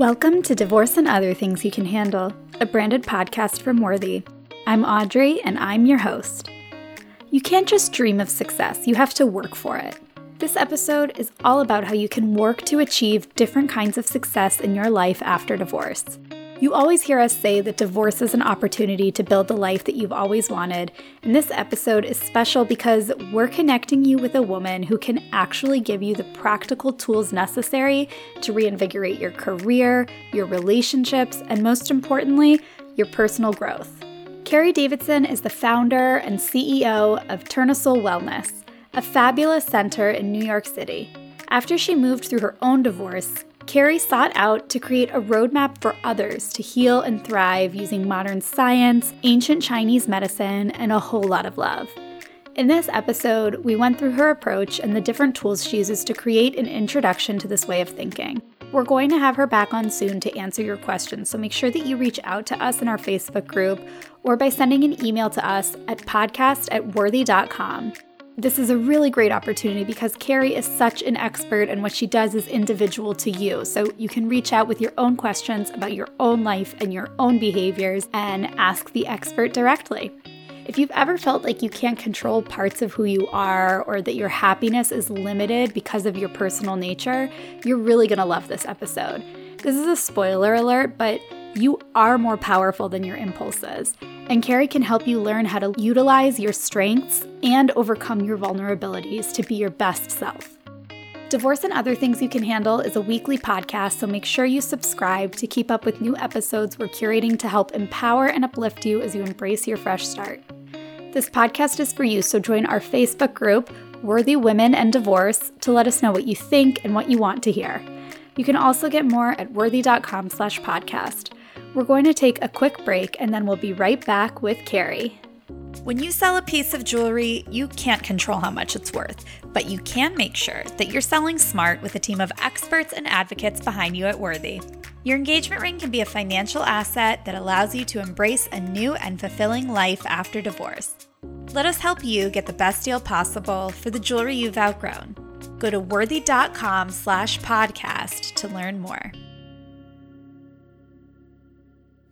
Welcome to Divorce and Other Things You Can Handle, a branded podcast from Worthy. I'm Audrey, and I'm your host. You can't just dream of success, you have to work for it. This episode is all about how you can work to achieve different kinds of success in your life after divorce. You always hear us say that divorce is an opportunity to build the life that you've always wanted, and this episode is special because we're connecting you with a woman who can actually give you the practical tools necessary to reinvigorate your career, your relationships, and most importantly, your personal growth. Carrie Davidson is the founder and CEO of Tournesol Wellness, a fabulous center in New York City. After she moved through her own divorce, Carrie sought out to create a roadmap for others to heal and thrive using modern science, ancient Chinese medicine, and a whole lot of love. In this episode, we went through her approach and the different tools she uses to create an introduction to this way of thinking. We're going to have her back on soon to answer your questions, so make sure that you reach out to us in our Facebook group or by sending an email to us at podcast at worthy.com. This is a really great opportunity because Carrie is such an expert and what she does is individual to you. So you can reach out with your own questions about your own life and your own behaviors and ask the expert directly. If you've ever felt like you can't control parts of who you are or that your happiness is limited because of your personal nature, you're really to love this episode. This is a spoiler alert, but you are more powerful than your impulses. And Carrie can help you learn how to utilize your strengths and overcome your vulnerabilities to be your best self. Divorce and Other Things You Can Handle is a weekly podcast, so make sure you subscribe to keep up with new episodes we're curating to help empower and uplift you as you embrace your fresh start. This podcast is for you, so join our Facebook group, Worthy Women and Divorce, to let us know what you think and what you want to hear. You can also get more at worthy.com slash podcast. We're going to take a quick break and then we'll be right back with Carrie. When you sell a piece of jewelry, you can't control how much it's worth, but you can make sure that you're selling smart with a team of experts and advocates behind you at Worthy. Your engagement ring can be a financial asset that allows you to embrace a new and fulfilling life after divorce. Let us help you get the best deal possible for the jewelry you've outgrown. Go to worthy.com slash podcast to learn more.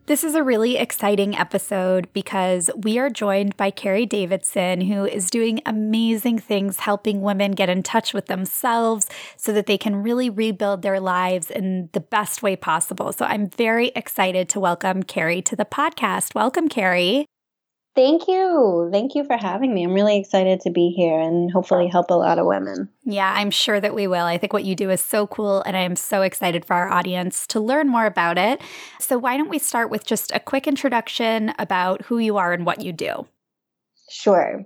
This is a really exciting episode because we are joined by Carrie Davidson, who is doing amazing things helping women get in touch with themselves so that they can really rebuild their lives in the best way possible. So I'm very excited to welcome Carrie to the podcast. Welcome, Carrie. Thank you. Thank you for having me. I'm really excited to be here and hopefully help a lot of women. Yeah, I'm sure that we will. I think what you do is so cool, and I am so excited for our audience to learn more about it. So, why don't we start with just a quick introduction about who you are and what you do? Sure.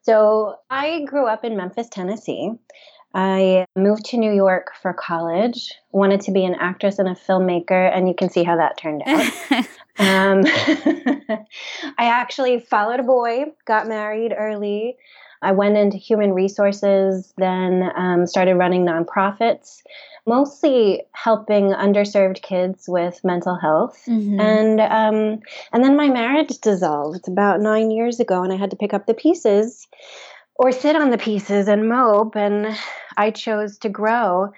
So, I grew up in Memphis, Tennessee. I moved to New York for college, wanted to be an actress and a filmmaker, and you can see how that turned out. Um, I actually followed a boy, got married early. I went into human resources, then um, started running nonprofits, mostly helping underserved kids with mental health. Mm-hmm. And um, and then my marriage dissolved about nine years ago, and I had to pick up the pieces or sit on the pieces and mope. And I chose to grow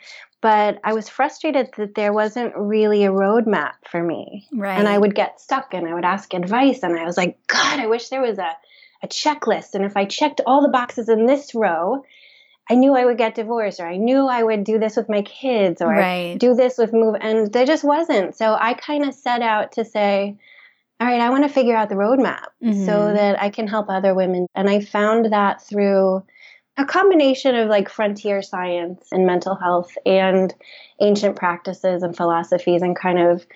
but I was frustrated that there wasn't really a roadmap for me. Right. And I would get stuck and I would ask advice and I was like, God, I wish there was a, a checklist. And if I checked all the boxes in this row, I knew I would get divorced or I knew I would do this with my kids or right. do this with move and there just wasn't. So I kind of set out to say, all right, I want to figure out the roadmap mm-hmm. so that I can help other women. And I found that through a combination of like frontier science and mental health and ancient practices and philosophies and kind of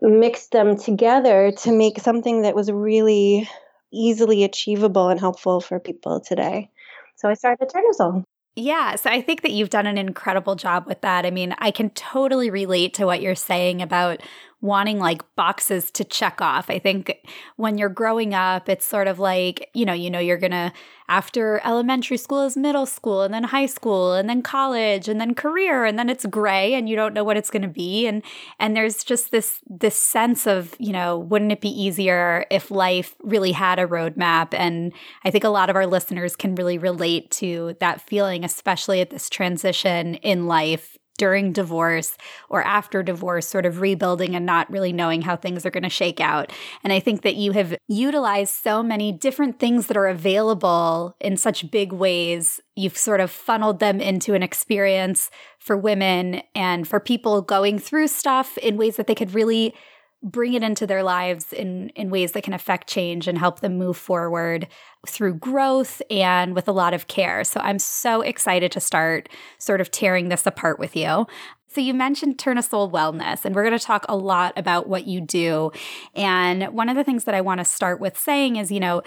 mixed them together to make something that was really easily achievable and helpful for people today. So I started Tournesol. Yeah, so I think that you've done an incredible job with that. I mean, I can totally relate to what you're saying about wanting like boxes to check off. I think when you're growing up, it's sort of like, you know, you know you're going to after elementary school is middle school and then high school and then college and then career and then it's gray and you don't know what it's going to be and and there's just this this sense of, you know, wouldn't it be easier if life really had a roadmap and I think a lot of our listeners can really relate to that feeling especially at this transition in life during divorce or after divorce, sort of rebuilding and not really knowing how things are going to shake out. And I think that you have utilized so many different things that are available in such big ways. You've sort of funneled them into an experience for women and for people going through stuff in ways that they could really bring it into their lives in in ways that can affect change and help them move forward through growth and with a lot of care. So I'm so excited to start sort of tearing this apart with you. So you mentioned Tournesol Wellness, and we're going to talk a lot about what you do. And one of the things that I want to start with saying is, you know,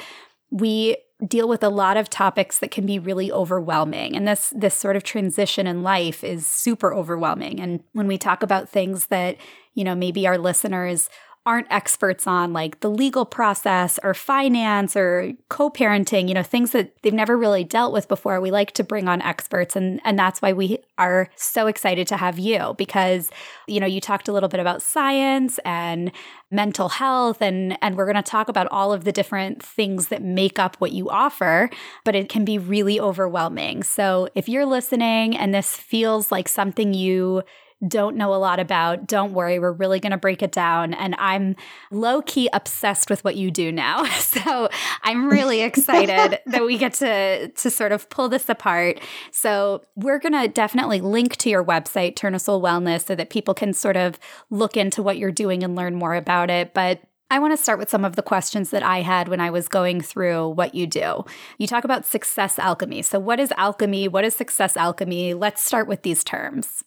we deal with a lot of topics that can be really overwhelming. And this this sort of transition in life is super overwhelming. And when we talk about things that you know maybe our listeners aren't experts on like the legal process or finance or co-parenting, you know, things that they've never really dealt with before. We like to bring on experts and and that's why we are so excited to have you because you know, you talked a little bit about science and mental health and and we're going to talk about all of the different things that make up what you offer, but it can be really overwhelming. So, if you're listening and this feels like something you don't know a lot about, don't worry, we're really going to break it down. And I'm low key obsessed with what you do now. So I'm really excited that we get to, to sort of pull this apart. So we're going to definitely link to your website, Tournesol Wellness, so that people can sort of look into what you're doing and learn more about it. But I want to start with some of the questions that I had when I was going through what you do. You talk about success alchemy. So, what is alchemy? What is success alchemy? Let's start with these terms.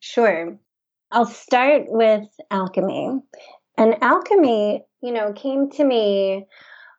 Sure. I'll start with alchemy. And alchemy, you know, came to me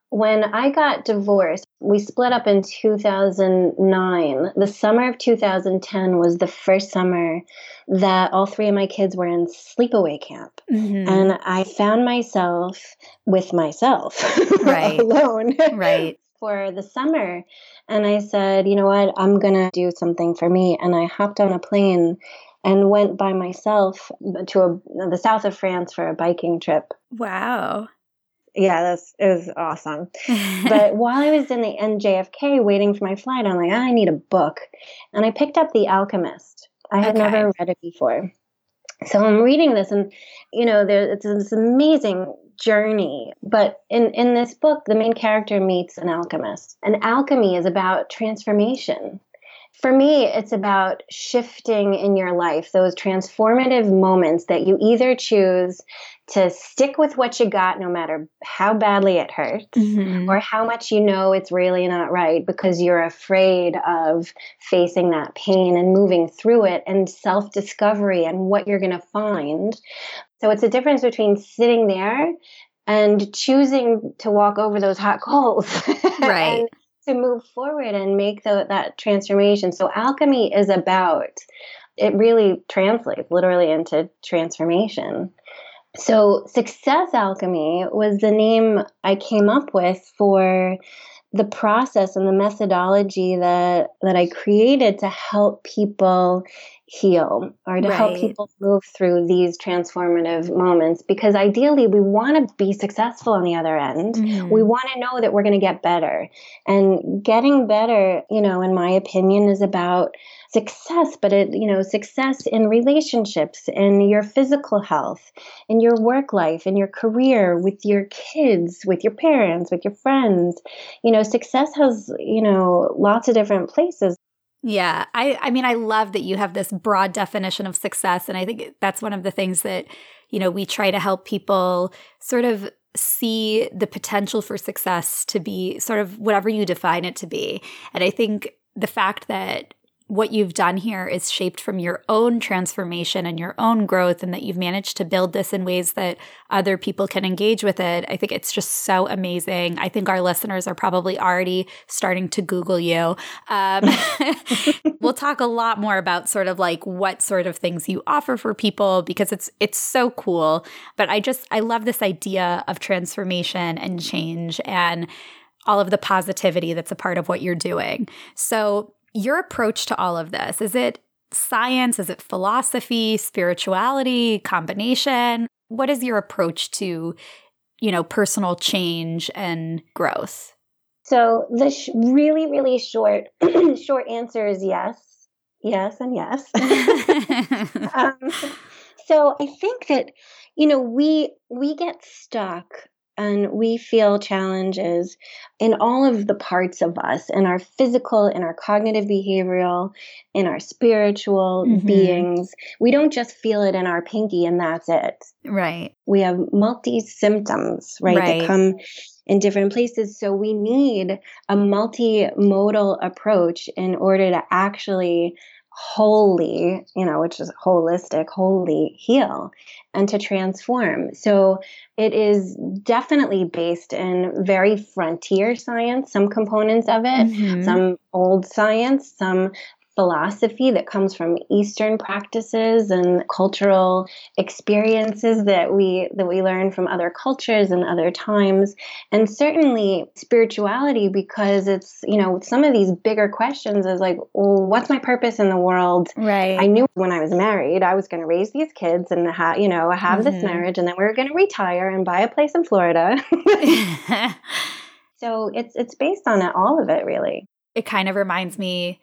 when I got divorced. We split up in 2009. The summer of 2010 was the first summer that all three of my kids were in sleepaway camp. Mm-hmm. And I found myself with myself right. alone. Right. For the summer. And I said, you know what? I'm going to do something for me. And I hopped on a plane and went by myself to a, the south of France for a biking trip. Wow. Yeah, that's it was awesome. but while I was in the NJFK waiting for my flight, I'm like, ah, I need a book. And I picked up The Alchemist. I had okay. never read it before. So I'm reading this and you know, there it's this amazing journey. But in, in this book, the main character meets an alchemist. And alchemy is about transformation. For me, it's about shifting in your life, those transformative moments that you either choose to stick with what you got no matter how badly it hurts mm-hmm. or how much you know it's really not right because you're afraid of facing that pain and moving through it and self discovery and what you're going to find. So it's a difference between sitting there and choosing to walk over those hot coals. Right. and, to move forward and make the, that transformation. So alchemy is about it really translates literally into transformation. So success alchemy was the name I came up with for the process and the methodology that that I created to help people heal or to right. help people move through these transformative moments because ideally we want to be successful on the other end. Mm-hmm. We want to know that we're going to get better. And getting better, you know, in my opinion is about success, but it, you know, success in relationships, in your physical health, in your work life, in your career, with your kids, with your parents, with your friends. You know, success has, you know, lots of different places. Yeah. I I mean I love that you have this broad definition of success and I think that's one of the things that you know we try to help people sort of see the potential for success to be sort of whatever you define it to be. And I think the fact that what you've done here is shaped from your own transformation and your own growth, and that you've managed to build this in ways that other people can engage with it. I think it's just so amazing. I think our listeners are probably already starting to Google you. Um, we'll talk a lot more about sort of like what sort of things you offer for people because it's it's so cool. But I just I love this idea of transformation and change and all of the positivity that's a part of what you're doing. So your approach to all of this is it science? Is it philosophy, spirituality, combination? What is your approach to, you know, personal change and growth? So the sh- really, really short, short answer is yes. yes and yes. um, so I think that you know we we get stuck and we feel challenges in all of the parts of us in our physical in our cognitive behavioral in our spiritual mm-hmm. beings. We don't just feel it in our pinky and that's it. Right. We have multi symptoms right, right. that come in different places. So we need a multimodal approach in order to actually wholly, you know, which is holistic, wholly heal and to transform. So it is definitely based in very frontier science, some components of it, mm-hmm. some old science, some philosophy that comes from Eastern practices and cultural experiences that we that we learn from other cultures and other times, and certainly spirituality because it's you know some of these bigger questions is like, well, what's my purpose in the world? Right. I knew when I was married I was going to raise these kids and have you know have mm-hmm. this marriage, and then we were going to retire and buy a place in Florida. so it's it's based on it, all of it really. It kind of reminds me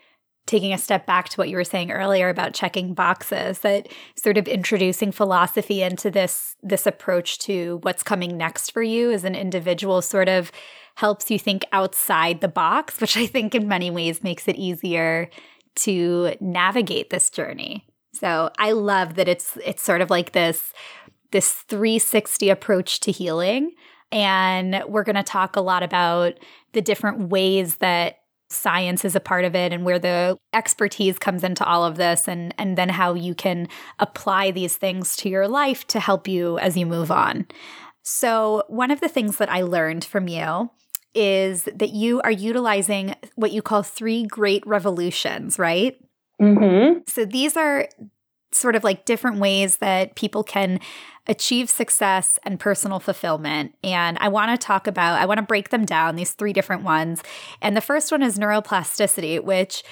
taking a step back to what you were saying earlier about checking boxes that sort of introducing philosophy into this this approach to what's coming next for you as an individual sort of helps you think outside the box which i think in many ways makes it easier to navigate this journey. So i love that it's it's sort of like this this 360 approach to healing. And we're going to talk a lot about the different ways that science is a part of it and where the expertise comes into all of this and and then how you can apply these things to your life to help you as you move on. So, one of the things that I learned from you is that you are utilizing what you call three great revolutions, right? Mm-hmm. So, these are sort of like different ways that people can achieve success and personal fulfillment. And I want to talk about, I want to break them down, these three different ones. And the first one is neuroplasticity, which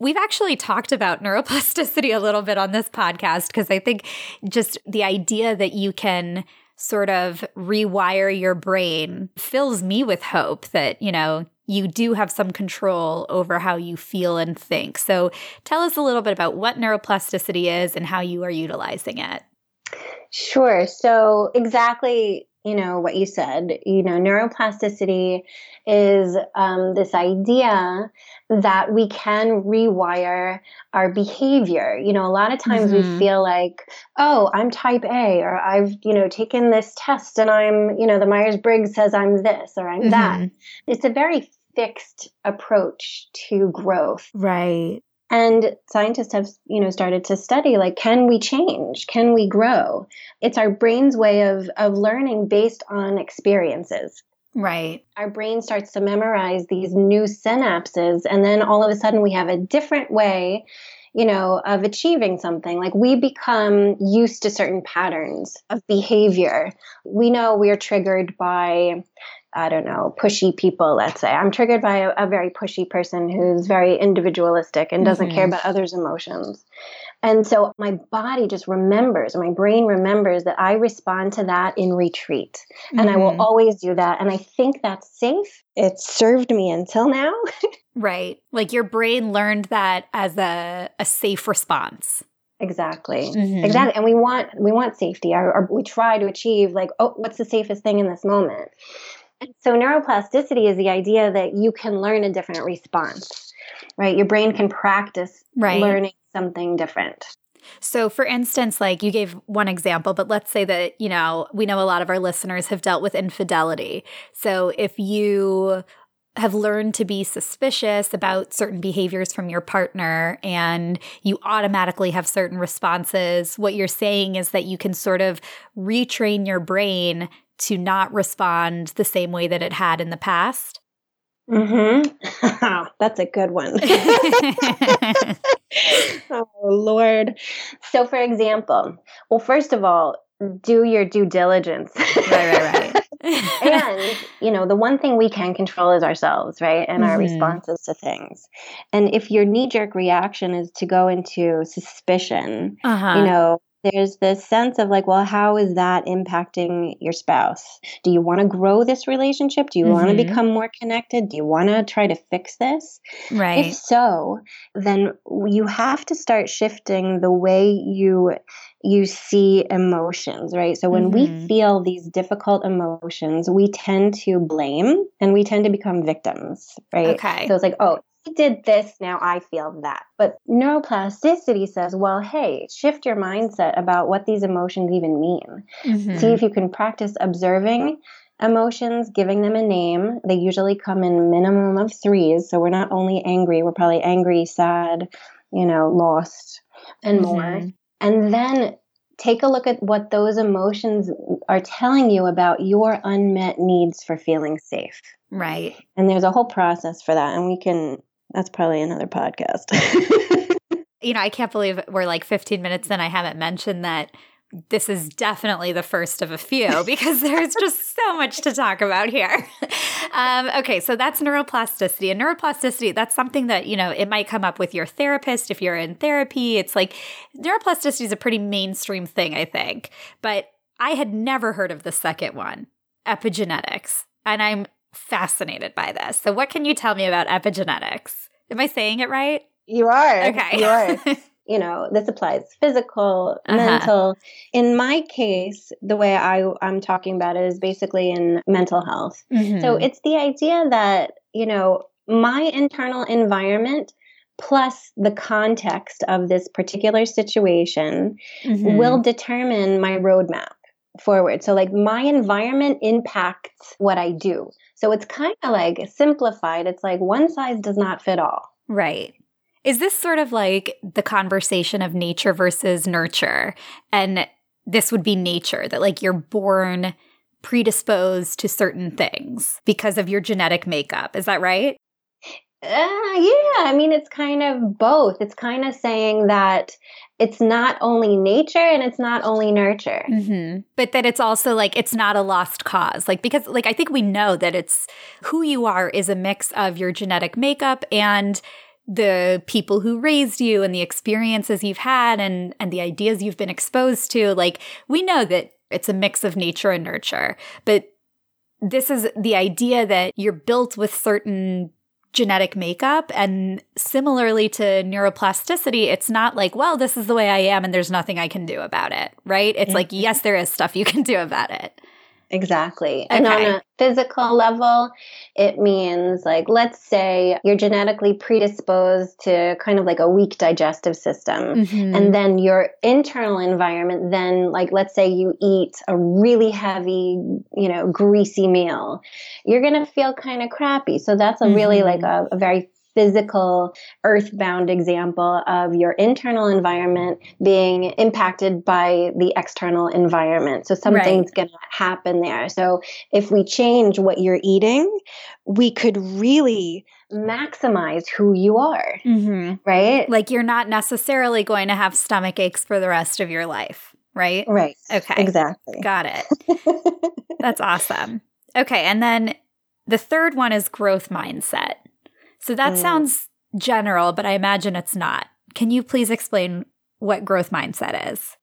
We've actually talked about neuroplasticity a little bit on this podcast because I think just the idea that you can sort of rewire your brain fills me with hope that, you know, you do have some control over how you feel and think. So tell us a little bit about what neuroplasticity is and how you are utilizing it. Sure. So, exactly, you know, what you said, you know, neuroplasticity is um, this idea that we can rewire our behavior. You know, a lot of times mm-hmm. we feel like, oh, I'm type A, or I've, you know, taken this test and I'm, you know, the Myers Briggs says I'm this or I'm mm-hmm. that. It's a very fixed approach to growth. Right. And scientists have, you know, started to study like, can we change? Can we grow? It's our brain's way of of learning based on experiences. Right. Our brain starts to memorize these new synapses, and then all of a sudden we have a different way, you know, of achieving something. Like we become used to certain patterns of behavior. We know we're triggered by I don't know, pushy people, let's say. I'm triggered by a, a very pushy person who's very individualistic and doesn't mm-hmm. care about others' emotions. And so my body just remembers, my brain remembers that I respond to that in retreat. And mm-hmm. I will mm-hmm. always do that. And I think that's safe. It's served me until now. right. Like your brain learned that as a, a safe response. Exactly. Mm-hmm. Exactly. And we want we want safety. Or, or we try to achieve like, oh, what's the safest thing in this moment? And so neuroplasticity is the idea that you can learn a different response, right? Your brain can practice right. learning something different. So, for instance, like you gave one example, but let's say that, you know, we know a lot of our listeners have dealt with infidelity. So, if you have learned to be suspicious about certain behaviors from your partner and you automatically have certain responses, what you're saying is that you can sort of retrain your brain to not respond the same way that it had in the past? Mm-hmm. That's a good one. oh, Lord. So, for example, well, first of all, do your due diligence. right, right, right. and, you know, the one thing we can control is ourselves, right? And mm-hmm. our responses to things. And if your knee jerk reaction is to go into suspicion, uh-huh. you know, there's this sense of like, well, how is that impacting your spouse? Do you want to grow this relationship? Do you mm-hmm. want to become more connected? Do you want to try to fix this? Right. If so, then you have to start shifting the way you you see emotions, right? So when mm-hmm. we feel these difficult emotions, we tend to blame and we tend to become victims, right? Okay. So it's like, oh, did this, now I feel that. But neuroplasticity says, well, hey, shift your mindset about what these emotions even mean. Mm-hmm. See if you can practice observing emotions, giving them a name. They usually come in minimum of threes. So we're not only angry, we're probably angry, sad, you know, lost, and mm-hmm. more. And then take a look at what those emotions are telling you about your unmet needs for feeling safe. Right. And there's a whole process for that. And we can that's probably another podcast. you know, I can't believe we're like 15 minutes and I haven't mentioned that this is definitely the first of a few because there's just so much to talk about here. Um, okay, so that's neuroplasticity. And neuroplasticity, that's something that, you know, it might come up with your therapist if you're in therapy. It's like neuroplasticity is a pretty mainstream thing, I think. But I had never heard of the second one, epigenetics. And I'm fascinated by this. So, what can you tell me about epigenetics? Am I saying it right? You are. Okay. You are. you know, this applies physical, uh-huh. mental. In my case, the way I, I'm talking about it is basically in mental health. Mm-hmm. So, it's the idea that, you know, my internal environment plus the context of this particular situation mm-hmm. will determine my roadmap forward. So, like, my environment impacts what I do. So it's kind of like simplified. It's like one size does not fit all. Right. Is this sort of like the conversation of nature versus nurture? And this would be nature, that like you're born predisposed to certain things because of your genetic makeup. Is that right? Uh, yeah, I mean, it's kind of both. It's kind of saying that it's not only nature and it's not only nurture. Mm-hmm. but that it's also like it's not a lost cause. Like because like i think we know that it's who you are is a mix of your genetic makeup and the people who raised you and the experiences you've had and and the ideas you've been exposed to. Like we know that it's a mix of nature and nurture. But this is the idea that you're built with certain genetic makeup. And similarly to neuroplasticity, it's not like, well, this is the way I am and there's nothing I can do about it, right? It's mm-hmm. like, yes, there is stuff you can do about it. Exactly. Okay. And on a physical level, it means like, let's say you're genetically predisposed to kind of like a weak digestive system. Mm-hmm. And then your internal environment, then, like, let's say you eat a really heavy, you know, greasy meal, you're going to feel kind of crappy. So that's a mm-hmm. really like a, a very physical, earthbound example of your internal environment being impacted by the external environment. So something's right. going to happen there. So if we change what you're eating, we could really maximize who you are, mm-hmm. right? Like you're not necessarily going to have stomach aches for the rest of your life, right? Right. Okay. Exactly. Got it. That's awesome. Okay. And then the third one is growth mindset. So that mm. sounds general, but I imagine it's not. Can you please explain what growth mindset is?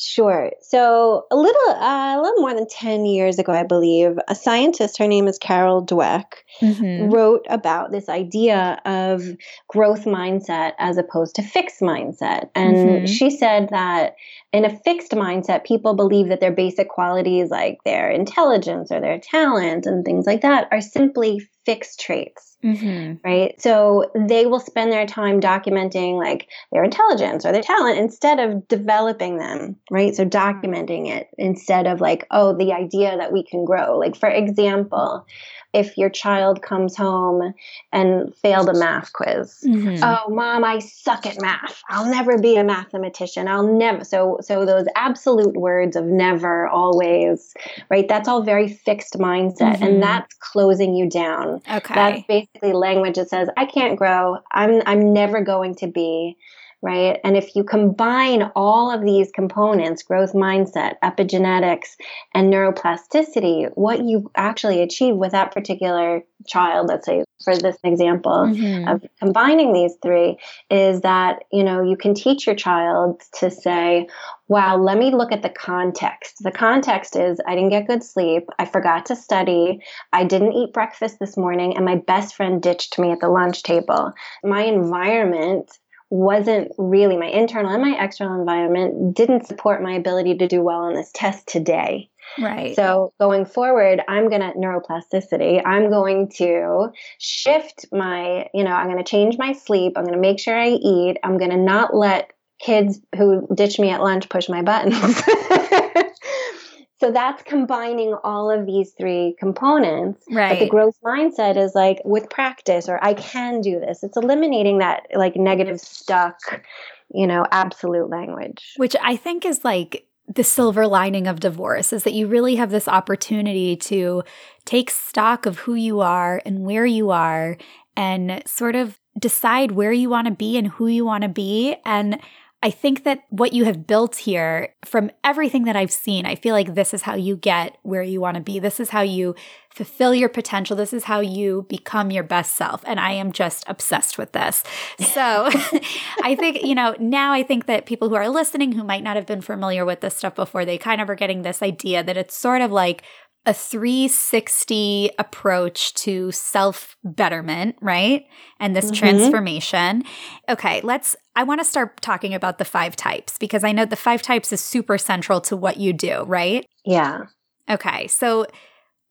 Sure. So a little, uh, a little more than ten years ago, I believe, a scientist, her name is Carol Dweck, mm-hmm. wrote about this idea of growth mindset as opposed to fixed mindset, and mm-hmm. she said that in a fixed mindset, people believe that their basic qualities, like their intelligence or their talent and things like that, are simply fixed traits. Mm-hmm. Right. So they will spend their time documenting like their intelligence or their talent instead of developing them. Right. So documenting it instead of like, oh, the idea that we can grow. Like, for example, if your child comes home and failed a math quiz. Mm-hmm. Oh, mom, I suck at math. I'll never be a mathematician. I'll never. So, so those absolute words of never, always, right? That's all very fixed mindset, mm-hmm. and that's closing you down. Okay, that's basically language that says I can't grow. I'm I'm never going to be right? And if you combine all of these components growth mindset, epigenetics, and neuroplasticity what you actually achieve with that particular child, let's say for this example mm-hmm. of combining these three, is that you know you can teach your child to say, wow, let me look at the context. The context is I didn't get good sleep. I forgot to study. I didn't eat breakfast this morning, and my best friend ditched me at the lunch table. My environment wasn't really my internal and my external environment didn't support my ability to do well on this test today. Right. So going forward, I'm going to neuroplasticity. I'm going to shift my, you know, I'm going to change my sleep. I'm going to make sure I eat. I'm going to not let kids who ditch me at lunch push my buttons. So that's combining all of these three components. Right. But the growth mindset is like with practice or I can do this. It's eliminating that like negative stuck, you know, absolute language. Which I think is like the silver lining of divorce is that you really have this opportunity to take stock of who you are and where you are and sort of decide where you want to be and who you want to be and I think that what you have built here, from everything that I've seen, I feel like this is how you get where you want to be. This is how you fulfill your potential. This is how you become your best self. And I am just obsessed with this. So I think, you know, now I think that people who are listening who might not have been familiar with this stuff before, they kind of are getting this idea that it's sort of like a 360 approach to self betterment, right? And this mm-hmm. transformation. Okay, let's. I want to start talking about the five types because I know the five types is super central to what you do, right? Yeah. Okay, so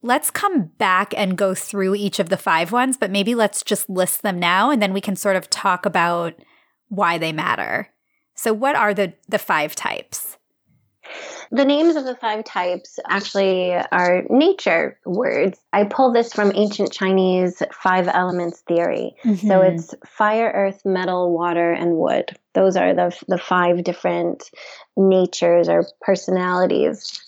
let's come back and go through each of the five ones, but maybe let's just list them now and then we can sort of talk about why they matter. So, what are the, the five types? The names of the five types actually are nature words. I pull this from ancient Chinese five elements theory. Mm-hmm. So it's fire, earth, metal, water, and wood. Those are the, the five different natures or personalities,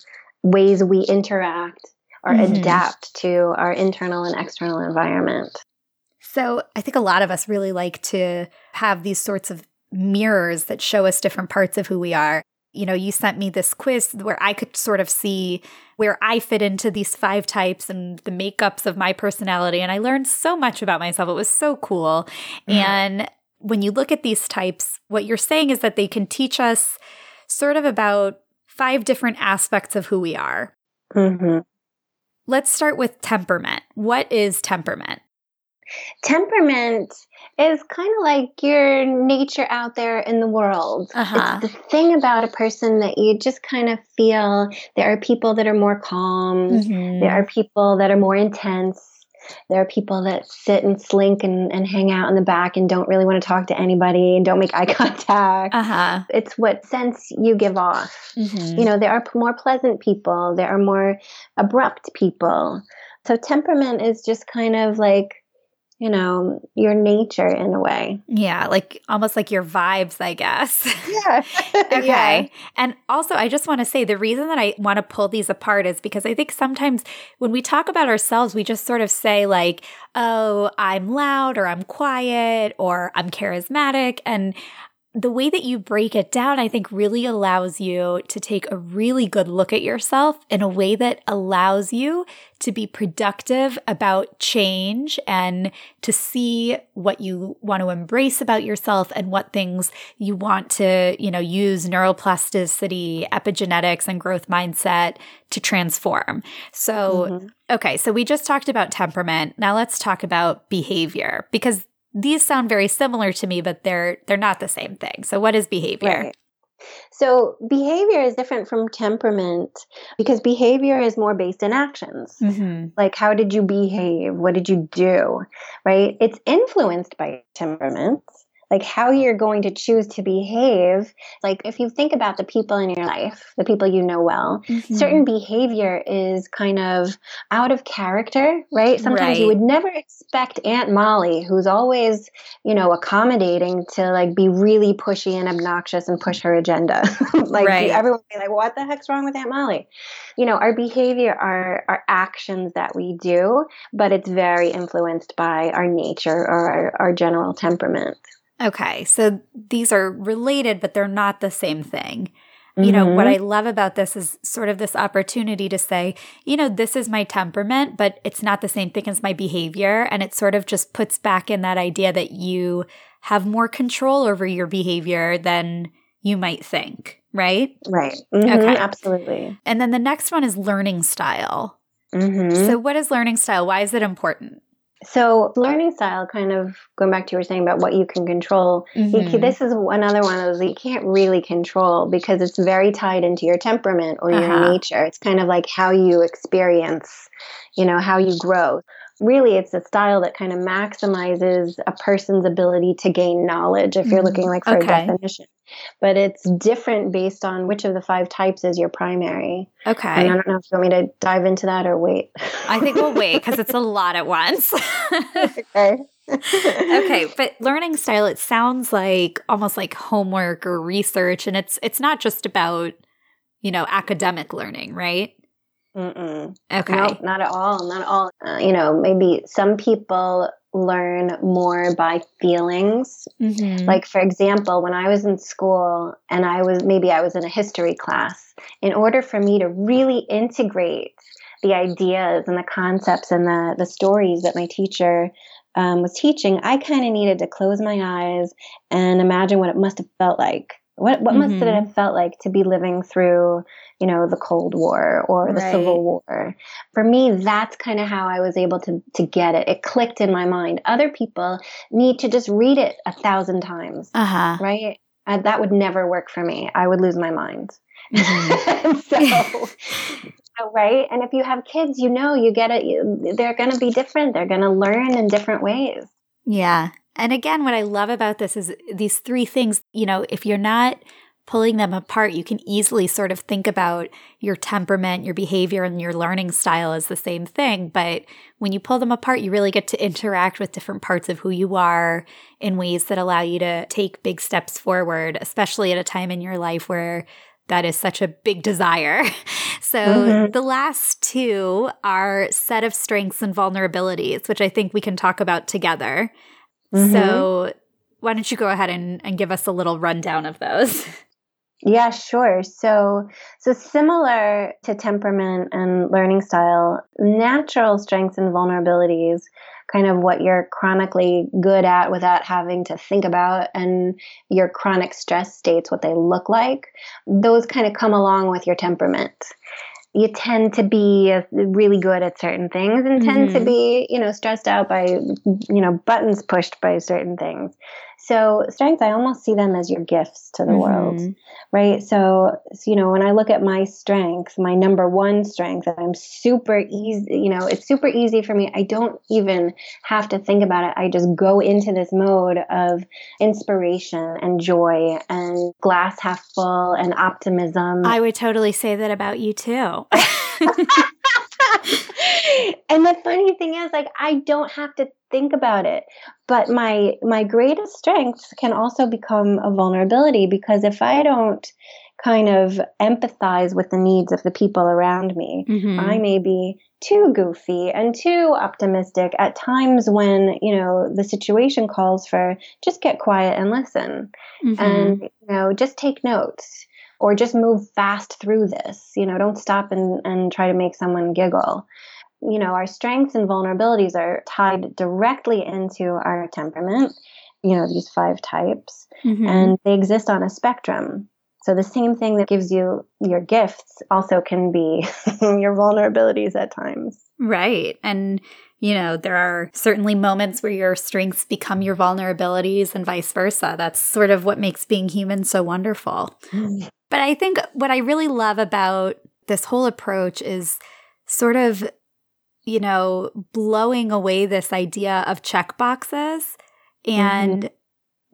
ways we interact or mm-hmm. adapt to our internal and external environment. So I think a lot of us really like to have these sorts of mirrors that show us different parts of who we are you know, you sent me this quiz where I could sort of see where I fit into these five types and the makeups of my personality. And I learned so much about myself. It was so cool. Mm-hmm. And when you look at these types, what you're saying is that they can teach us sort of about five different aspects of who we are. Mm-hmm. Let's start with temperament. What is temperament? Temperament is kind of like your nature out there in the world. Uh-huh. It's the thing about a person that you just kind of feel there are people that are more calm, mm-hmm. there are people that are more intense. There are people that sit and slink and, and hang out in the back and don't really want to talk to anybody and don't make eye contact. Uh-huh. It's what sense you give off. Mm-hmm. You know, there are more pleasant people, there are more abrupt people. So temperament is just kind of like you know, your nature in a way. Yeah, like almost like your vibes, I guess. Yeah. okay. Yeah. And also, I just want to say the reason that I want to pull these apart is because I think sometimes when we talk about ourselves, we just sort of say, like, oh, I'm loud or I'm quiet or I'm charismatic. And the way that you break it down, I think really allows you to take a really good look at yourself in a way that allows you to be productive about change and to see what you want to embrace about yourself and what things you want to, you know, use neuroplasticity, epigenetics, and growth mindset to transform. So, mm-hmm. okay, so we just talked about temperament. Now let's talk about behavior because these sound very similar to me, but they're they're not the same thing. So what is behavior? Right. So behavior is different from temperament because behavior is more based in actions. Mm-hmm. Like how did you behave? What did you do? Right? It's influenced by temperament like how you're going to choose to behave. Like if you think about the people in your life, the people you know well, mm-hmm. certain behavior is kind of out of character, right? Sometimes right. you would never expect Aunt Molly, who's always, you know, accommodating to like be really pushy and obnoxious and push her agenda. like right. everyone be like, what the heck's wrong with Aunt Molly? You know, our behavior are our actions that we do, but it's very influenced by our nature or our, our general temperament. Okay, so these are related, but they're not the same thing. Mm-hmm. You know, what mm-hmm. I love about this is sort of this opportunity to say, you know, this is my temperament, but it's not the same thing as my behavior. And it sort of just puts back in that idea that you have more control over your behavior than you might think, right? Right. Mm-hmm, okay. Absolutely. And then the next one is learning style. Mm-hmm. So, what is learning style? Why is it important? So, learning style, kind of going back to what you were saying about what you can control, mm-hmm. you this is another one of those that you can't really control because it's very tied into your temperament or your uh-huh. nature. It's kind of like how you experience, you know, how you grow really it's a style that kind of maximizes a person's ability to gain knowledge if you're looking like for okay. a definition but it's different based on which of the five types is your primary okay and i don't know if you want me to dive into that or wait i think we'll wait because it's a lot at once okay okay but learning style it sounds like almost like homework or research and it's it's not just about you know academic learning right Mm-mm. Okay. No, not at all. Not at all. Uh, you know, maybe some people learn more by feelings. Mm-hmm. Like, for example, when I was in school and I was maybe I was in a history class, in order for me to really integrate the ideas and the concepts and the, the stories that my teacher um, was teaching, I kind of needed to close my eyes and imagine what it must have felt like. What, what mm-hmm. must it have felt like to be living through you know, the Cold War or the right. Civil War. For me, that's kind of how I was able to, to get it. It clicked in my mind. Other people need to just read it a thousand times, uh-huh. right? Uh, that would never work for me. I would lose my mind. Mm-hmm. so, right? And if you have kids, you know, you get it. You, they're going to be different. They're going to learn in different ways. Yeah. And again, what I love about this is these three things, you know, if you're not pulling them apart, you can easily sort of think about your temperament, your behavior, and your learning style as the same thing. But when you pull them apart, you really get to interact with different parts of who you are in ways that allow you to take big steps forward, especially at a time in your life where that is such a big desire. so mm-hmm. the last two are set of strengths and vulnerabilities, which I think we can talk about together. Mm-hmm. So why don't you go ahead and, and give us a little rundown of those? Yeah, sure. So, so similar to temperament and learning style, natural strengths and vulnerabilities, kind of what you're chronically good at without having to think about, and your chronic stress states, what they look like, those kind of come along with your temperament you tend to be really good at certain things and tend mm-hmm. to be you know stressed out by you know buttons pushed by certain things so strengths i almost see them as your gifts to the mm-hmm. world right? So, so, you know when i look at my strength my number one strength i'm super easy you know it's super easy for me i don't even have to think about it. I just go into this mode of inspiration and joy and glass half full and optimism. I would totally say that about you too and the funny thing is like I don't have to think about it. But my my greatest strengths can also become a vulnerability because if I don't kind of empathize with the needs of the people around me, mm-hmm. I may be too goofy and too optimistic at times when, you know, the situation calls for just get quiet and listen. Mm-hmm. And, you know, just take notes or just move fast through this. You know, don't stop and, and try to make someone giggle. You know, our strengths and vulnerabilities are tied directly into our temperament, you know, these five types, mm-hmm. and they exist on a spectrum. So the same thing that gives you your gifts also can be your vulnerabilities at times. Right. And you know, there are certainly moments where your strengths become your vulnerabilities and vice versa. That's sort of what makes being human so wonderful. But I think what I really love about this whole approach is sort of, you know, blowing away this idea of check boxes and mm-hmm.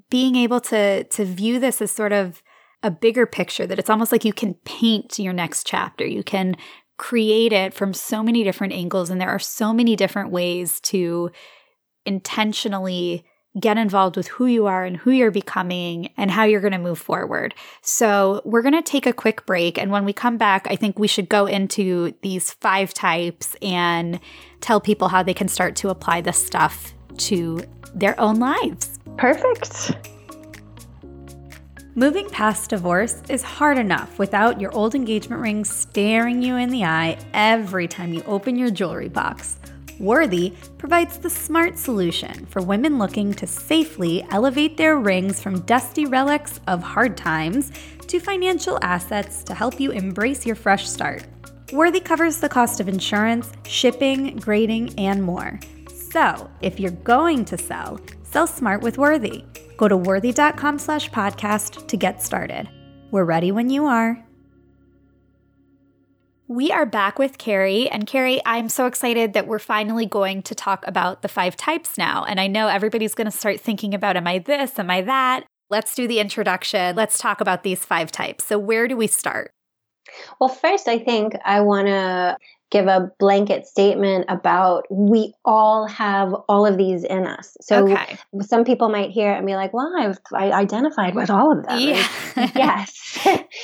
being able to to view this as sort of a bigger picture that it's almost like you can paint your next chapter. You can create it from so many different angles and there are so many different ways to intentionally get involved with who you are and who you're becoming and how you're going to move forward. So, we're going to take a quick break. And when we come back, I think we should go into these five types and tell people how they can start to apply this stuff to their own lives. Perfect. Moving past divorce is hard enough without your old engagement ring staring you in the eye every time you open your jewelry box. Worthy provides the smart solution for women looking to safely elevate their rings from dusty relics of hard times to financial assets to help you embrace your fresh start. Worthy covers the cost of insurance, shipping, grading, and more. So, if you're going to sell, sell smart with Worthy. Go to worthy.com slash podcast to get started. We're ready when you are. We are back with Carrie. And Carrie, I'm so excited that we're finally going to talk about the five types now. And I know everybody's going to start thinking about, am I this? Am I that? Let's do the introduction. Let's talk about these five types. So, where do we start? Well, first, I think I want to give a blanket statement about we all have all of these in us. So okay. some people might hear it and be like, "Well, I've I identified with all of them." Yeah. yes.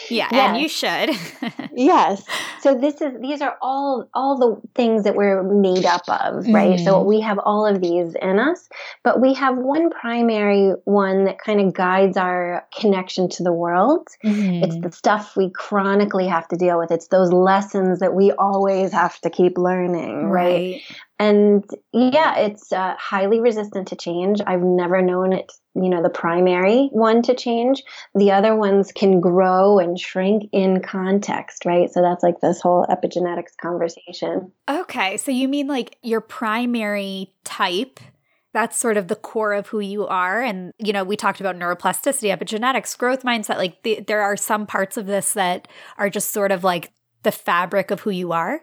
yeah, yes. and you should. yes. So this is these are all all the things that we're made up of, right? Mm. So we have all of these in us, but we have one primary one that kind of guides our connection to the world. Mm. It's the stuff we chronically have to deal with. It's those lessons that we always have to keep learning, right? right? And yeah, it's uh, highly resistant to change. I've never known it, you know, the primary one to change. The other ones can grow and shrink in context, right? So that's like this whole epigenetics conversation. Okay. So you mean like your primary type that's sort of the core of who you are and you know we talked about neuroplasticity epigenetics growth mindset like the, there are some parts of this that are just sort of like the fabric of who you are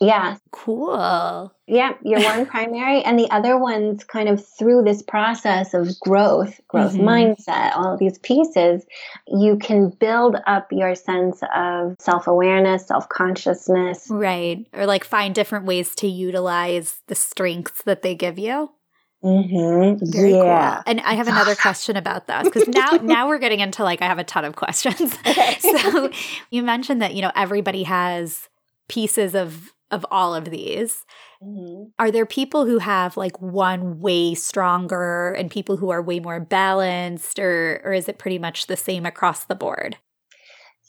yeah. Cool. Yeah, you're one primary, and the other one's kind of through this process of growth, growth mm-hmm. mindset, all these pieces, you can build up your sense of self awareness, self consciousness. Right. Or like find different ways to utilize the strengths that they give you. Mm-hmm. Very yeah. cool. And I have another question about those because now now we're getting into like I have a ton of questions. so you mentioned that you know everybody has pieces of of all of these. Mm-hmm. Are there people who have like one way stronger and people who are way more balanced or or is it pretty much the same across the board?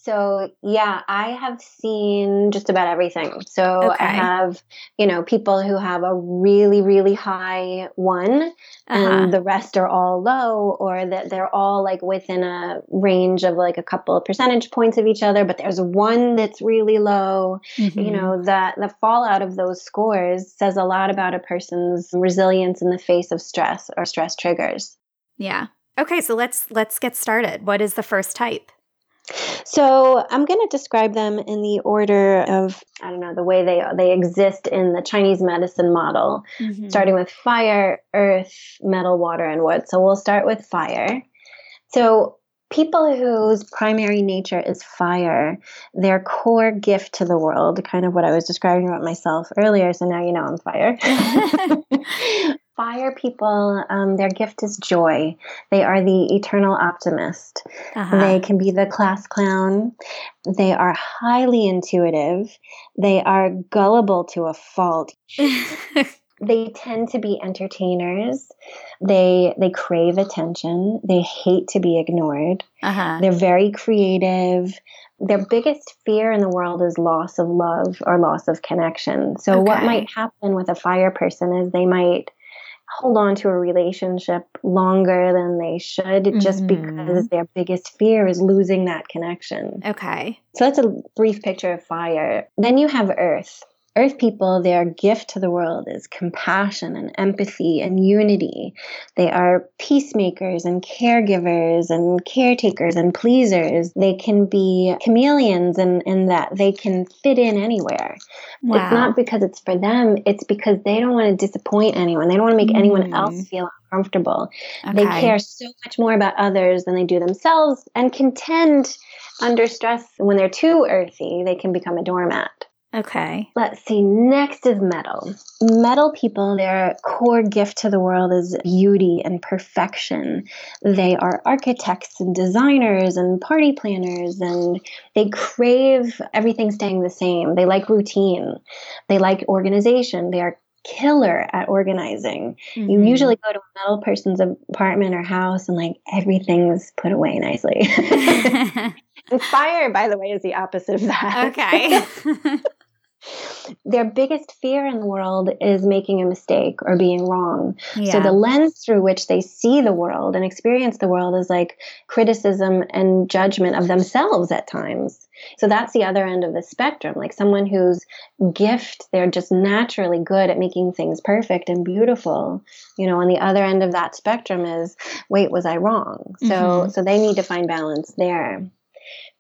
So, yeah, I have seen just about everything. So, okay. I have, you know, people who have a really, really high one uh-huh. and the rest are all low, or that they're all like within a range of like a couple of percentage points of each other, but there's one that's really low. Mm-hmm. You know, that the fallout of those scores says a lot about a person's resilience in the face of stress or stress triggers. Yeah. Okay, so let's let's get started. What is the first type? So I'm going to describe them in the order of I don't know the way they they exist in the Chinese medicine model, mm-hmm. starting with fire, earth, metal, water, and wood. So we'll start with fire. So people whose primary nature is fire, their core gift to the world, kind of what I was describing about myself earlier. So now you know I'm fire. Fire people, um, their gift is joy. They are the eternal optimist. Uh-huh. They can be the class clown. They are highly intuitive. They are gullible to a fault. they tend to be entertainers. They they crave attention. They hate to be ignored. Uh-huh. They're very creative. Their biggest fear in the world is loss of love or loss of connection. So okay. what might happen with a fire person is they might hold on to a relationship longer than they should mm-hmm. just because their biggest fear is losing that connection. Okay. So that's a brief picture of fire. Then you have earth. Earth people, their gift to the world is compassion and empathy and unity. They are peacemakers and caregivers and caretakers and pleasers. They can be chameleons in, in that they can fit in anywhere. Wow. It's not because it's for them, it's because they don't want to disappoint anyone. They don't want to make mm. anyone else feel uncomfortable. Okay. They care so much more about others than they do themselves and can tend under stress when they're too earthy, they can become a doormat. Okay. Let's see. Next is metal. Metal people, their core gift to the world is beauty and perfection. They are architects and designers and party planners, and they crave everything staying the same. They like routine. They like organization. They are killer at organizing. Mm-hmm. You usually go to a metal person's apartment or house and like everything's put away nicely. fire, by the way, is the opposite of that. Okay. Their biggest fear in the world is making a mistake or being wrong. Yeah. So the lens through which they see the world and experience the world is like criticism and judgment of themselves at times. So that's the other end of the spectrum. Like someone whose gift, they're just naturally good at making things perfect and beautiful. You know, on the other end of that spectrum is, wait, was I wrong? So, mm-hmm. so they need to find balance there.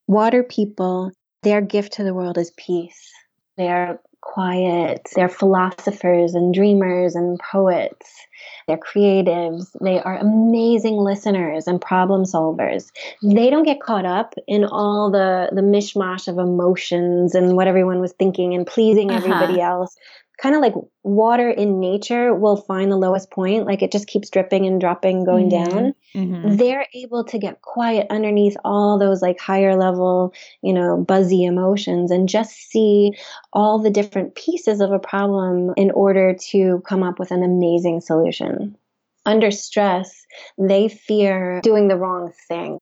Water people, their gift to the world is peace. They're quiet. They're philosophers and dreamers and poets. They're creatives. They are amazing listeners and problem solvers. They don't get caught up in all the the mishmash of emotions and what everyone was thinking and pleasing uh-huh. everybody else kind of like water in nature will find the lowest point, like it just keeps dripping and dropping, going mm-hmm. down. Mm-hmm. They're able to get quiet underneath all those like higher level, you know, buzzy emotions and just see all the different pieces of a problem in order to come up with an amazing solution. Under stress, they fear doing the wrong thing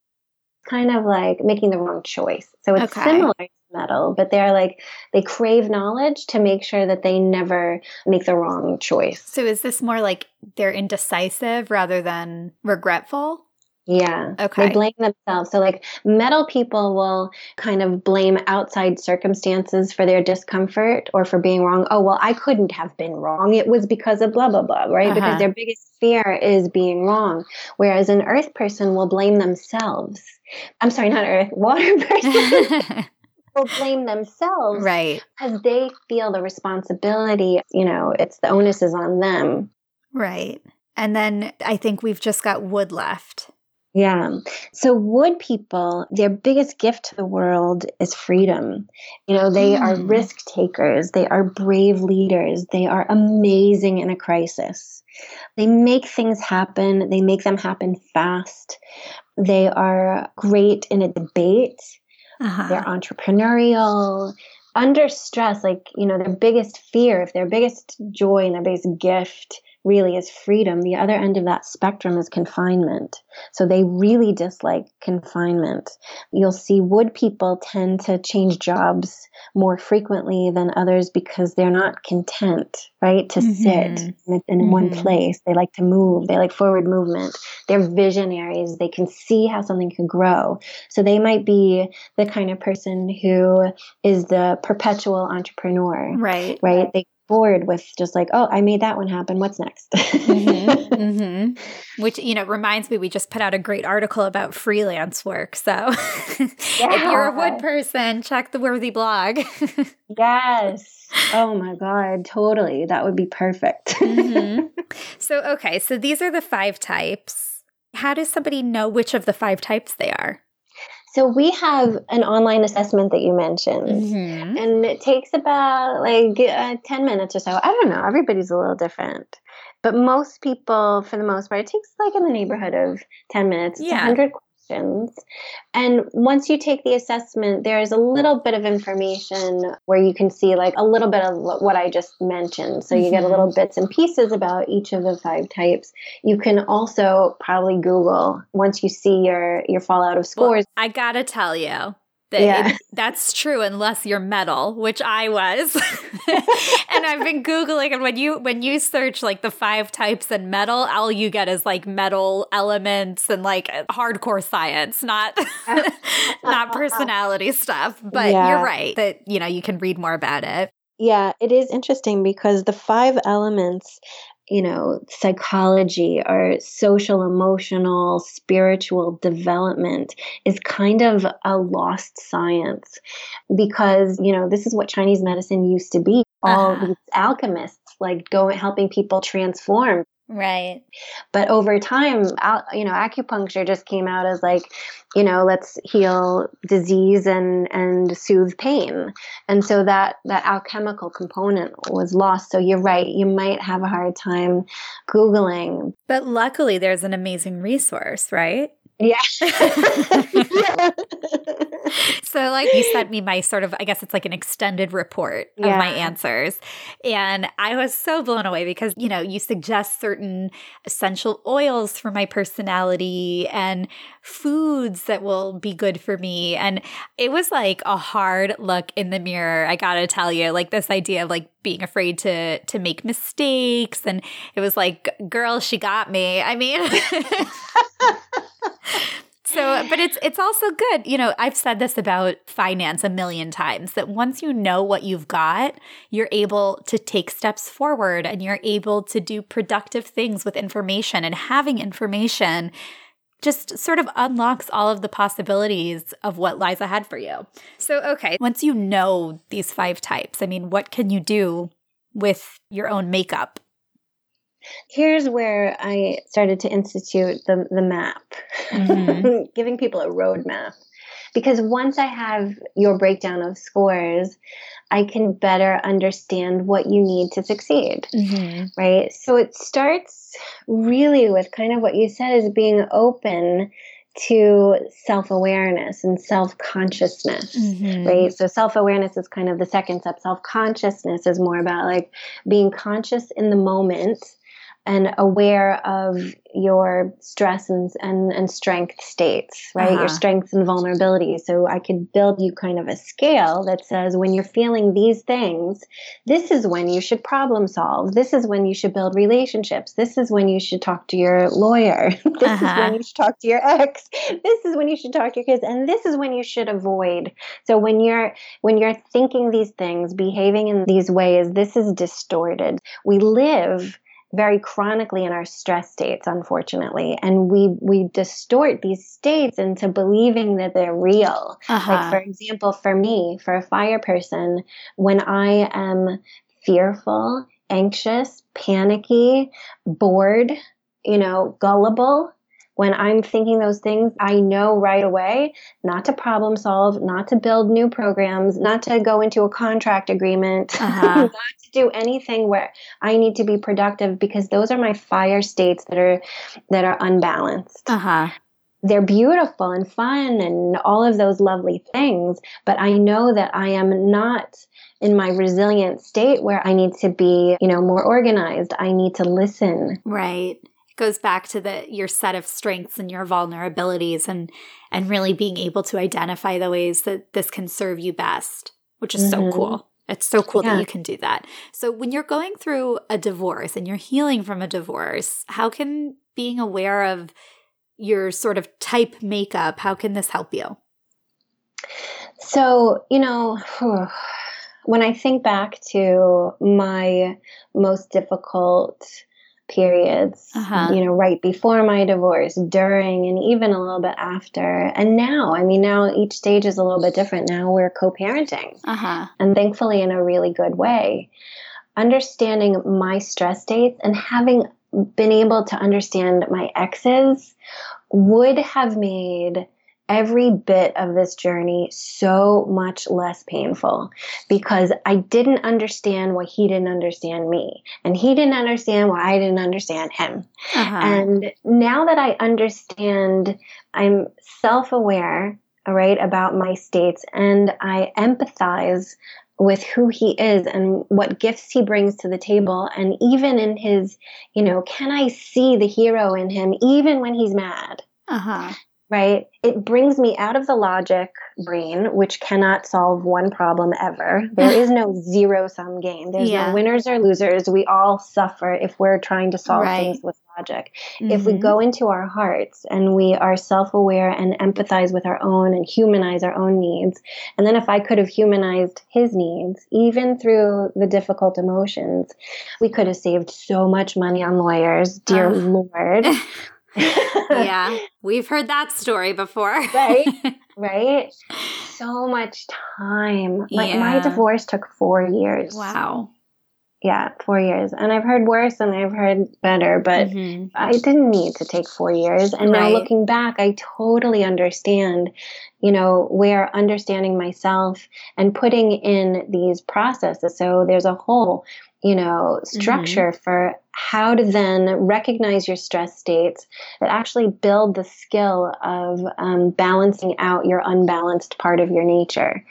kind of like making the wrong choice. So it's okay. similar metal, but they're like they crave knowledge to make sure that they never make the wrong choice. So is this more like they're indecisive rather than regretful? Yeah. Okay. They blame themselves. So, like, metal people will kind of blame outside circumstances for their discomfort or for being wrong. Oh, well, I couldn't have been wrong. It was because of blah, blah, blah, right? Uh-huh. Because their biggest fear is being wrong. Whereas an earth person will blame themselves. I'm sorry, not earth, water person. will blame themselves. Right. Because they feel the responsibility, you know, it's the onus is on them. Right. And then I think we've just got wood left. Yeah. So, wood people, their biggest gift to the world is freedom. You know, they mm. are hmm. risk takers, they are brave leaders, they are amazing in a crisis. They make things happen, they make them happen fast. They are great in a debate. Uh-huh. They're entrepreneurial. Under stress, like, you know, their biggest fear, if their biggest joy and their biggest gift really is freedom. The other end of that spectrum is confinement. So they really dislike confinement. You'll see wood people tend to change jobs more frequently than others because they're not content, right? To mm-hmm. sit in, in mm-hmm. one place. They like to move. They like forward movement. They're visionaries. They can see how something could grow. So they might be the kind of person who is the perpetual entrepreneur. Right. Right. They bored with just like, oh, I made that one happen. What's next? mm-hmm, mm-hmm. Which, you know, reminds me, we just put out a great article about freelance work. So yeah. if you're a wood person, check the Worthy blog. yes. Oh my God. Totally. That would be perfect. mm-hmm. So, okay. So these are the five types. How does somebody know which of the five types they are? So we have an online assessment that you mentioned, mm-hmm. and it takes about like uh, 10 minutes or so. I don't know, everybody's a little different. But most people, for the most part, it takes like in the neighborhood of 10 minutes. It's yeah. 100 questions. And once you take the assessment, there's a little bit of information where you can see like a little bit of what I just mentioned. So you mm-hmm. get a little mm-hmm. bits and pieces about each of the five types. You can also probably Google once you see your your fallout of scores. Well, I gotta tell you, that yeah. it, that's true unless you're metal, which I was. and I've been googling and when you when you search like the five types in metal, all you get is like metal elements and like hardcore science, not uh, not uh, uh, personality stuff. But yeah. you're right that you know, you can read more about it. Yeah, it is interesting because the five elements you know, psychology or social, emotional, spiritual development is kind of a lost science because, you know, this is what Chinese medicine used to be. All uh-huh. these alchemists like going helping people transform Right. But over time, you know, acupuncture just came out as like, you know, let's heal disease and and soothe pain. And so that that alchemical component was lost. So you're right, you might have a hard time googling. But luckily there's an amazing resource, right? Yeah. so like you sent me my sort of I guess it's like an extended report of yeah. my answers. And I was so blown away because, you know, you suggest certain essential oils for my personality and foods that will be good for me. And it was like a hard look in the mirror, I gotta tell you. Like this idea of like being afraid to to make mistakes. And it was like, girl, she got me. I mean so but it's it's also good you know i've said this about finance a million times that once you know what you've got you're able to take steps forward and you're able to do productive things with information and having information just sort of unlocks all of the possibilities of what lies ahead for you so okay once you know these five types i mean what can you do with your own makeup Here's where I started to institute the, the map, mm-hmm. giving people a roadmap. Because once I have your breakdown of scores, I can better understand what you need to succeed. Mm-hmm. Right. So it starts really with kind of what you said is being open to self awareness and self consciousness, mm-hmm. right? So, self awareness is kind of the second step. Self consciousness is more about like being conscious in the moment and aware of your stress and, and, and strength states, right? Uh-huh. Your strengths and vulnerabilities. So I could build you kind of a scale that says when you're feeling these things, this is when you should problem solve. This is when you should build relationships. This is when you should talk to your lawyer. this uh-huh. is when you should talk to your ex. This is when you should talk to your kids. And this is when you should avoid. So when you're when you're thinking these things, behaving in these ways, this is distorted. We live very chronically in our stress states unfortunately and we we distort these states into believing that they're real uh-huh. like for example for me for a fire person when i am fearful anxious panicky bored you know gullible when I'm thinking those things, I know right away not to problem solve, not to build new programs, not to go into a contract agreement, uh-huh. not to do anything where I need to be productive because those are my fire states that are that are unbalanced. Uh-huh they're beautiful and fun and all of those lovely things, but I know that I am not in my resilient state where I need to be, you know, more organized. I need to listen. Right goes back to the your set of strengths and your vulnerabilities and and really being able to identify the ways that this can serve you best which is mm-hmm. so cool it's so cool yeah. that you can do that so when you're going through a divorce and you're healing from a divorce how can being aware of your sort of type makeup how can this help you so you know when i think back to my most difficult periods, uh-huh. you know, right before my divorce, during, and even a little bit after. And now, I mean, now each stage is a little bit different. Now we're co parenting, uh-huh. and thankfully in a really good way. Understanding my stress states and having been able to understand my exes would have made every bit of this journey so much less painful because I didn't understand why he didn't understand me, and he didn't understand why I didn't understand him. Uh-huh. And now that I understand, I'm self aware, right, about my states, and I empathize with who he is and what gifts he brings to the table and even in his you know can i see the hero in him even when he's mad uh-huh right? It brings me out of the logic brain, which cannot solve one problem ever. There is no zero sum game. There's yeah. no winners or losers. We all suffer if we're trying to solve right. things with logic. Mm-hmm. If we mm-hmm. go into our hearts and we are self aware and empathize with our own and humanize our own needs, and then if I could have humanized his needs, even through the difficult emotions, we could have saved so much money on lawyers, dear Lord. yeah, we've heard that story before. right, right. So much time. Like yeah. my divorce took four years. Wow. Yeah, four years. And I've heard worse and I've heard better, but mm-hmm. I didn't need to take four years. And right. now looking back, I totally understand, you know, where understanding myself and putting in these processes. So there's a whole, you know, structure mm-hmm. for how to then recognize your stress states that actually build the skill of um, balancing out your unbalanced part of your nature.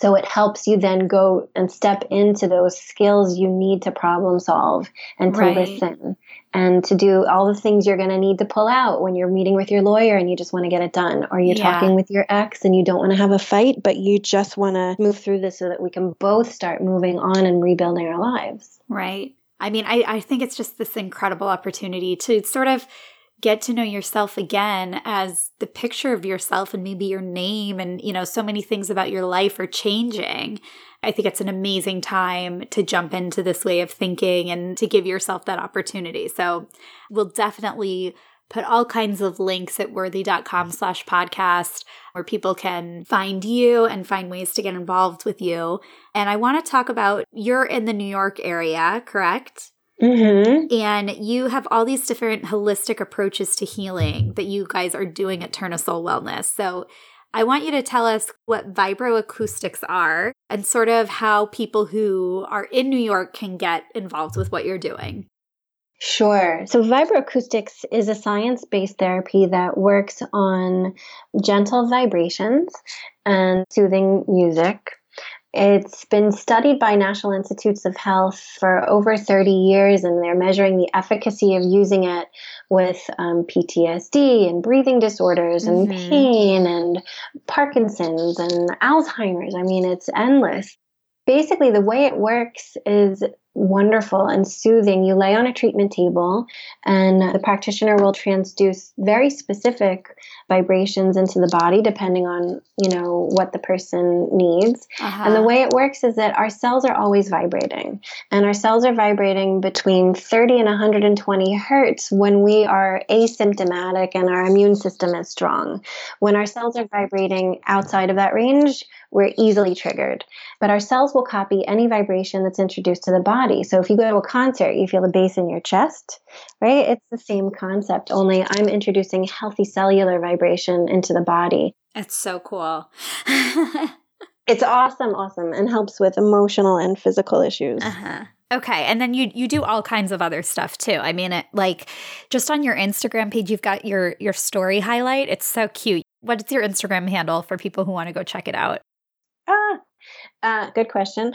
So it helps you then go and step into those skills you need to problem solve and to right. listen and to do all the things you're going to need to pull out when you're meeting with your lawyer and you just want to get it done, or you're yeah. talking with your ex and you don't want to have a fight, but you just want to move through this so that we can both start moving on and rebuilding our lives. Right. I mean, I, I think it's just this incredible opportunity to sort of get to know yourself again as the picture of yourself and maybe your name and you know so many things about your life are changing. I think it's an amazing time to jump into this way of thinking and to give yourself that opportunity. So we'll definitely put all kinds of links at worthy.com slash podcast where people can find you and find ways to get involved with you and i want to talk about you're in the new york area correct Mm-hmm. And you have all these different holistic approaches to healing that you guys are doing at Tournesol Wellness. So I want you to tell us what vibroacoustics are and sort of how people who are in New York can get involved with what you're doing. Sure. So, vibroacoustics is a science based therapy that works on gentle vibrations and soothing music it's been studied by National Institutes of Health for over 30 years, and they're measuring the efficacy of using it with um, PTSD and breathing disorders and mm-hmm. pain and Parkinson's and Alzheimer's. I mean, it's endless. Basically, the way it works is wonderful and soothing. You lay on a treatment table, and the practitioner will transduce very specific vibrations into the body depending on you know what the person needs. Uh-huh. And the way it works is that our cells are always vibrating, and our cells are vibrating between 30 and 120 hertz when we are asymptomatic and our immune system is strong. When our cells are vibrating outside of that range, we're easily triggered. But our cells will copy any vibration that's introduced to the body. So if you go to a concert, you feel the bass in your chest, right? It's the same concept, only I'm introducing healthy cellular vibration into the body. It's so cool. it's awesome, awesome, and helps with emotional and physical issues. Uh-huh. Okay, and then you you do all kinds of other stuff too. I mean, it like just on your Instagram page, you've got your your story highlight. It's so cute. What's your Instagram handle for people who want to go check it out? Uh, good question.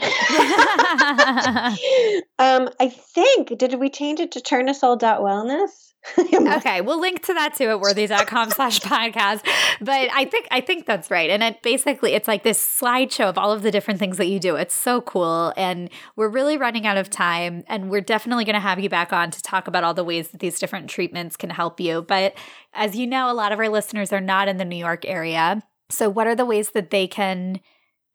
um, I think, did we change it to tournesol.wellness? okay, we'll link to that too at worthy.com slash podcast. But I think I think that's right. And it basically it's like this slideshow of all of the different things that you do. It's so cool. And we're really running out of time. And we're definitely gonna have you back on to talk about all the ways that these different treatments can help you. But as you know, a lot of our listeners are not in the New York area. So what are the ways that they can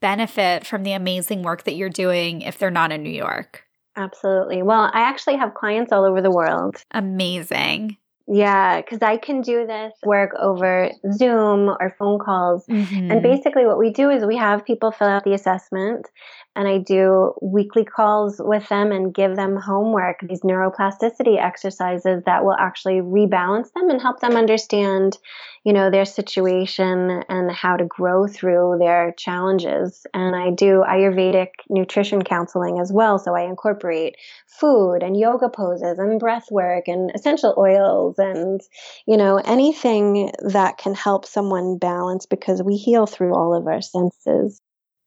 benefit from the amazing work that you're doing if they're not in New York? Absolutely. Well, I actually have clients all over the world. Amazing. Yeah, because I can do this work over Zoom or phone calls. Mm-hmm. And basically, what we do is we have people fill out the assessment, and I do weekly calls with them and give them homework, these neuroplasticity exercises that will actually rebalance them and help them understand, you know, their situation and how to grow through their challenges. And I do Ayurvedic nutrition counseling as well. So I incorporate food and yoga poses and breath work and essential oils and, you know, anything that can help someone balance because we heal through all of our senses.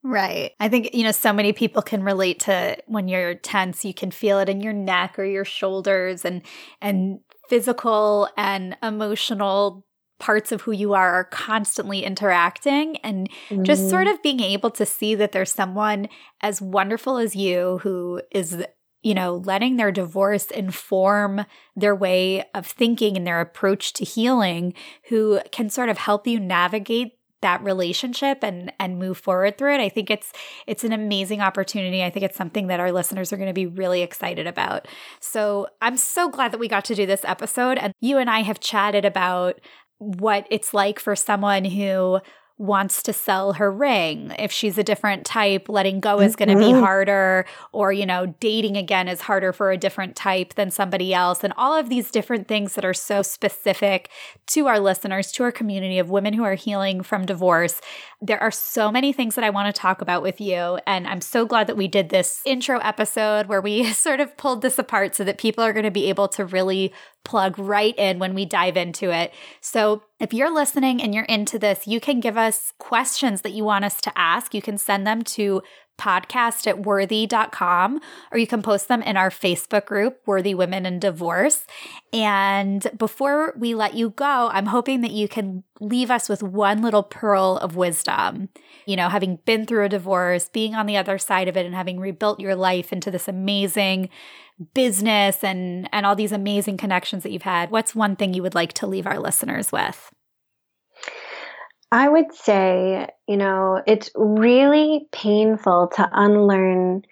Right. I think, you know, so many people can relate to when you're tense, you can feel it in your neck or your shoulders and and physical and emotional parts of who you are are constantly interacting and mm-hmm. just sort of being able to see that there's someone as wonderful as you who is you know letting their divorce inform their way of thinking and their approach to healing who can sort of help you navigate that relationship and and move forward through it. I think it's it's an amazing opportunity. I think it's something that our listeners are going to be really excited about. So i'm so glad that we got to do this episode and you and i have chatted about what it's like for someone who wants to sell her ring. If she's a different type, letting go is going to be mm-hmm. harder, or, you know, dating again is harder for a different type than somebody else. And all of these different things that are so specific to our listeners, to our community of women who are healing from divorce. There are so many things that I want to talk about with you. And I'm so glad that we did this intro episode where we sort of pulled this apart so that people are going to be able to really plug right in when we dive into it. So, if you're listening and you're into this, you can give us questions that you want us to ask. You can send them to podcast at worthy.com or you can post them in our Facebook group, Worthy Women in Divorce. And before we let you go, I'm hoping that you can leave us with one little pearl of wisdom. You know, having been through a divorce, being on the other side of it, and having rebuilt your life into this amazing business and and all these amazing connections that you've had what's one thing you would like to leave our listeners with I would say, you know, it's really painful to unlearn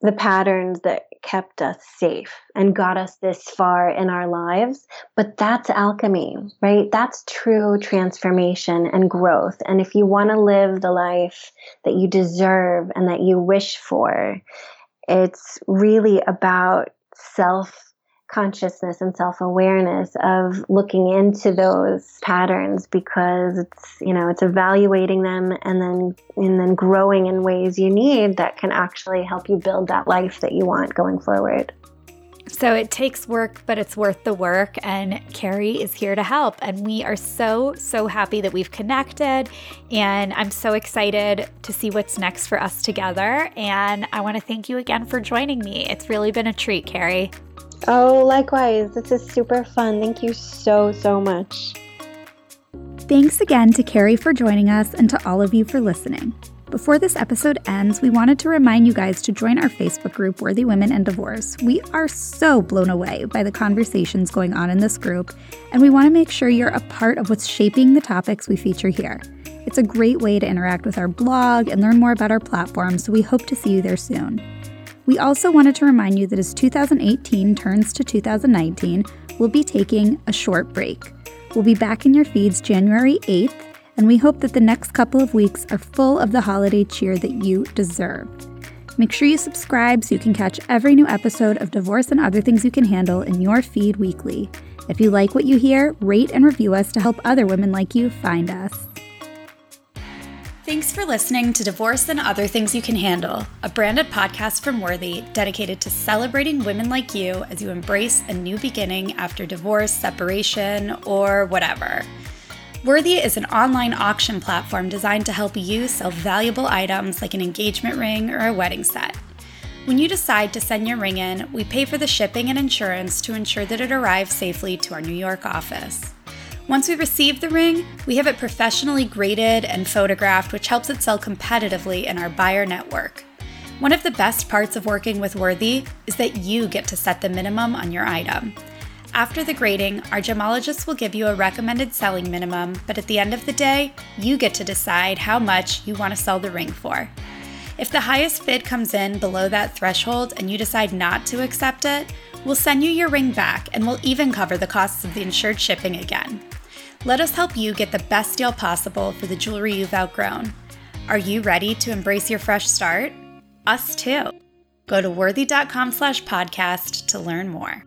the patterns that kept us safe and got us this far in our lives. But that's alchemy, right? That's true transformation and growth. And if you want to live the life that you deserve and that you wish for, it's really about self consciousness and self-awareness of looking into those patterns because it's you know it's evaluating them and then and then growing in ways you need that can actually help you build that life that you want going forward so it takes work, but it's worth the work. And Carrie is here to help. And we are so, so happy that we've connected. And I'm so excited to see what's next for us together. And I want to thank you again for joining me. It's really been a treat, Carrie. Oh, likewise. This is super fun. Thank you so, so much. Thanks again to Carrie for joining us and to all of you for listening. Before this episode ends, we wanted to remind you guys to join our Facebook group, Worthy Women and Divorce. We are so blown away by the conversations going on in this group, and we want to make sure you're a part of what's shaping the topics we feature here. It's a great way to interact with our blog and learn more about our platform, so we hope to see you there soon. We also wanted to remind you that as 2018 turns to 2019, we'll be taking a short break. We'll be back in your feeds January 8th, and we hope that the next couple of weeks are full of the holiday cheer that you deserve. Make sure you subscribe so you can catch every new episode of Divorce and Other Things You Can Handle in your feed weekly. If you like what you hear, rate and review us to help other women like you find us. Thanks for listening to Divorce and Other Things You Can Handle, a branded podcast from Worthy dedicated to celebrating women like you as you embrace a new beginning after divorce, separation, or whatever. Worthy is an online auction platform designed to help you sell valuable items like an engagement ring or a wedding set. When you decide to send your ring in, we pay for the shipping and insurance to ensure that it arrives safely to our New York office. Once we receive the ring, we have it professionally graded and photographed, which helps it sell competitively in our buyer network. One of the best parts of working with Worthy is that you get to set the minimum on your item. After the grading, our gemologist will give you a recommended selling minimum, but at the end of the day, you get to decide how much you want to sell the ring for. If the highest bid comes in below that threshold and you decide not to accept it, we'll send you your ring back and we'll even cover the costs of the insured shipping again. Let us help you get the best deal possible for the jewelry you've outgrown. Are you ready to embrace your fresh start? Us too. Go to worthy.com slash podcast to learn more.